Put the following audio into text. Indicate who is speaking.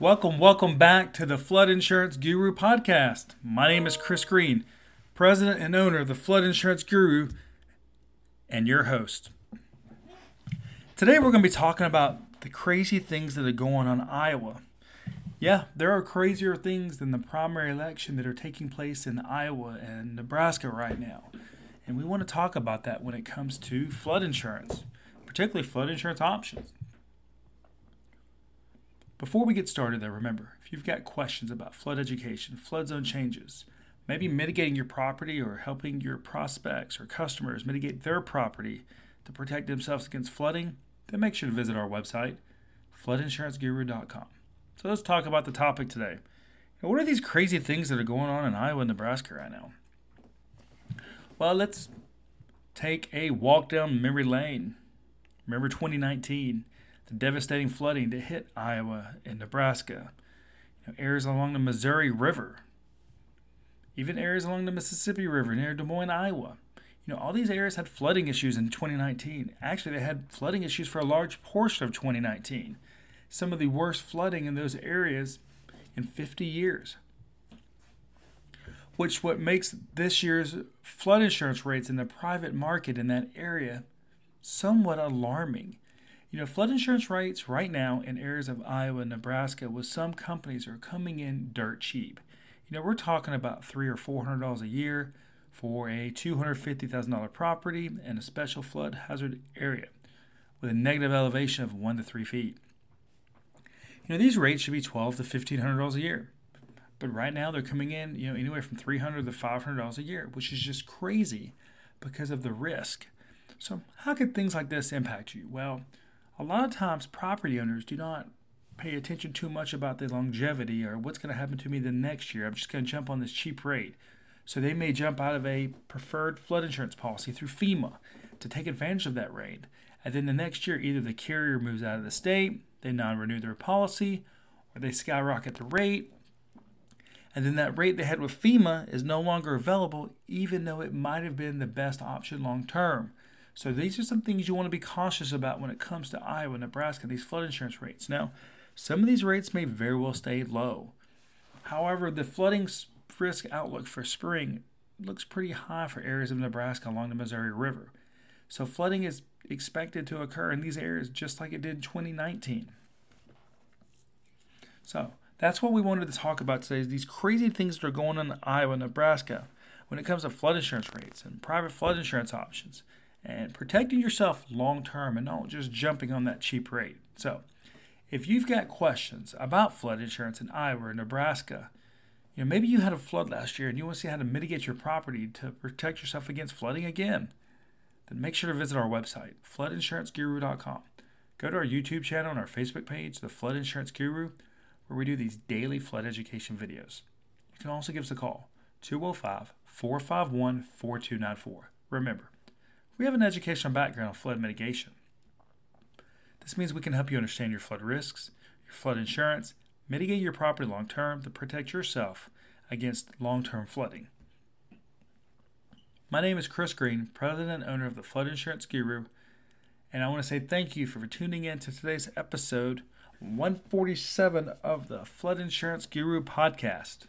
Speaker 1: Welcome, welcome back to the Flood Insurance Guru podcast. My name is Chris Green, president and owner of the Flood Insurance Guru, and your host. Today we're going to be talking about the crazy things that are going on in Iowa. Yeah, there are crazier things than the primary election that are taking place in Iowa and Nebraska right now. And we want to talk about that when it comes to flood insurance, particularly flood insurance options. Before we get started, though, remember if you've got questions about flood education, flood zone changes, maybe mitigating your property or helping your prospects or customers mitigate their property to protect themselves against flooding, then make sure to visit our website, floodinsuranceguru.com. So let's talk about the topic today. what are these crazy things that are going on in Iowa and Nebraska right now? Well, let's take a walk down memory lane. Remember 2019 the devastating flooding that hit Iowa and Nebraska, you know, areas along the Missouri River, even areas along the Mississippi River near Des Moines, Iowa. You know, all these areas had flooding issues in 2019. Actually, they had flooding issues for a large portion of 2019. Some of the worst flooding in those areas in 50 years. Which what makes this year's flood insurance rates in the private market in that area somewhat alarming. You know, flood insurance rates right now in areas of Iowa and Nebraska with some companies are coming in dirt cheap. You know, we're talking about three or four hundred dollars a year for a two hundred fifty thousand dollar property in a special flood hazard area with a negative elevation of one to three feet. You know, these rates should be twelve to fifteen hundred dollars a year. But right now they're coming in, you know, anywhere from three hundred to five hundred dollars a year, which is just crazy because of the risk. So how could things like this impact you? Well, a lot of times property owners do not pay attention too much about the longevity or what's going to happen to me the next year. I'm just going to jump on this cheap rate. So they may jump out of a preferred flood insurance policy through FEMA to take advantage of that rate. And then the next year, either the carrier moves out of the state, they non renew their policy, or they skyrocket the rate. And then that rate they had with FEMA is no longer available, even though it might have been the best option long term. So these are some things you want to be cautious about when it comes to Iowa, Nebraska, these flood insurance rates. Now, some of these rates may very well stay low. However, the flooding risk outlook for spring looks pretty high for areas of Nebraska along the Missouri River. So flooding is expected to occur in these areas just like it did in 2019. So that's what we wanted to talk about today is these crazy things that are going on in Iowa, Nebraska when it comes to flood insurance rates and private flood insurance options and protecting yourself long term and not just jumping on that cheap rate. So, if you've got questions about flood insurance in Iowa or Nebraska, you know, maybe you had a flood last year and you want to see how to mitigate your property to protect yourself against flooding again, then make sure to visit our website, floodinsuranceguru.com. Go to our YouTube channel and our Facebook page, The Flood Insurance Guru, where we do these daily flood education videos. You can also give us a call, 205 451 4294. Remember, we have an educational background on flood mitigation. This means we can help you understand your flood risks, your flood insurance, mitigate your property long term to protect yourself against long term flooding. My name is Chris Green, president and owner of the Flood Insurance Guru, and I want to say thank you for tuning in to today's episode 147 of the Flood Insurance Guru podcast.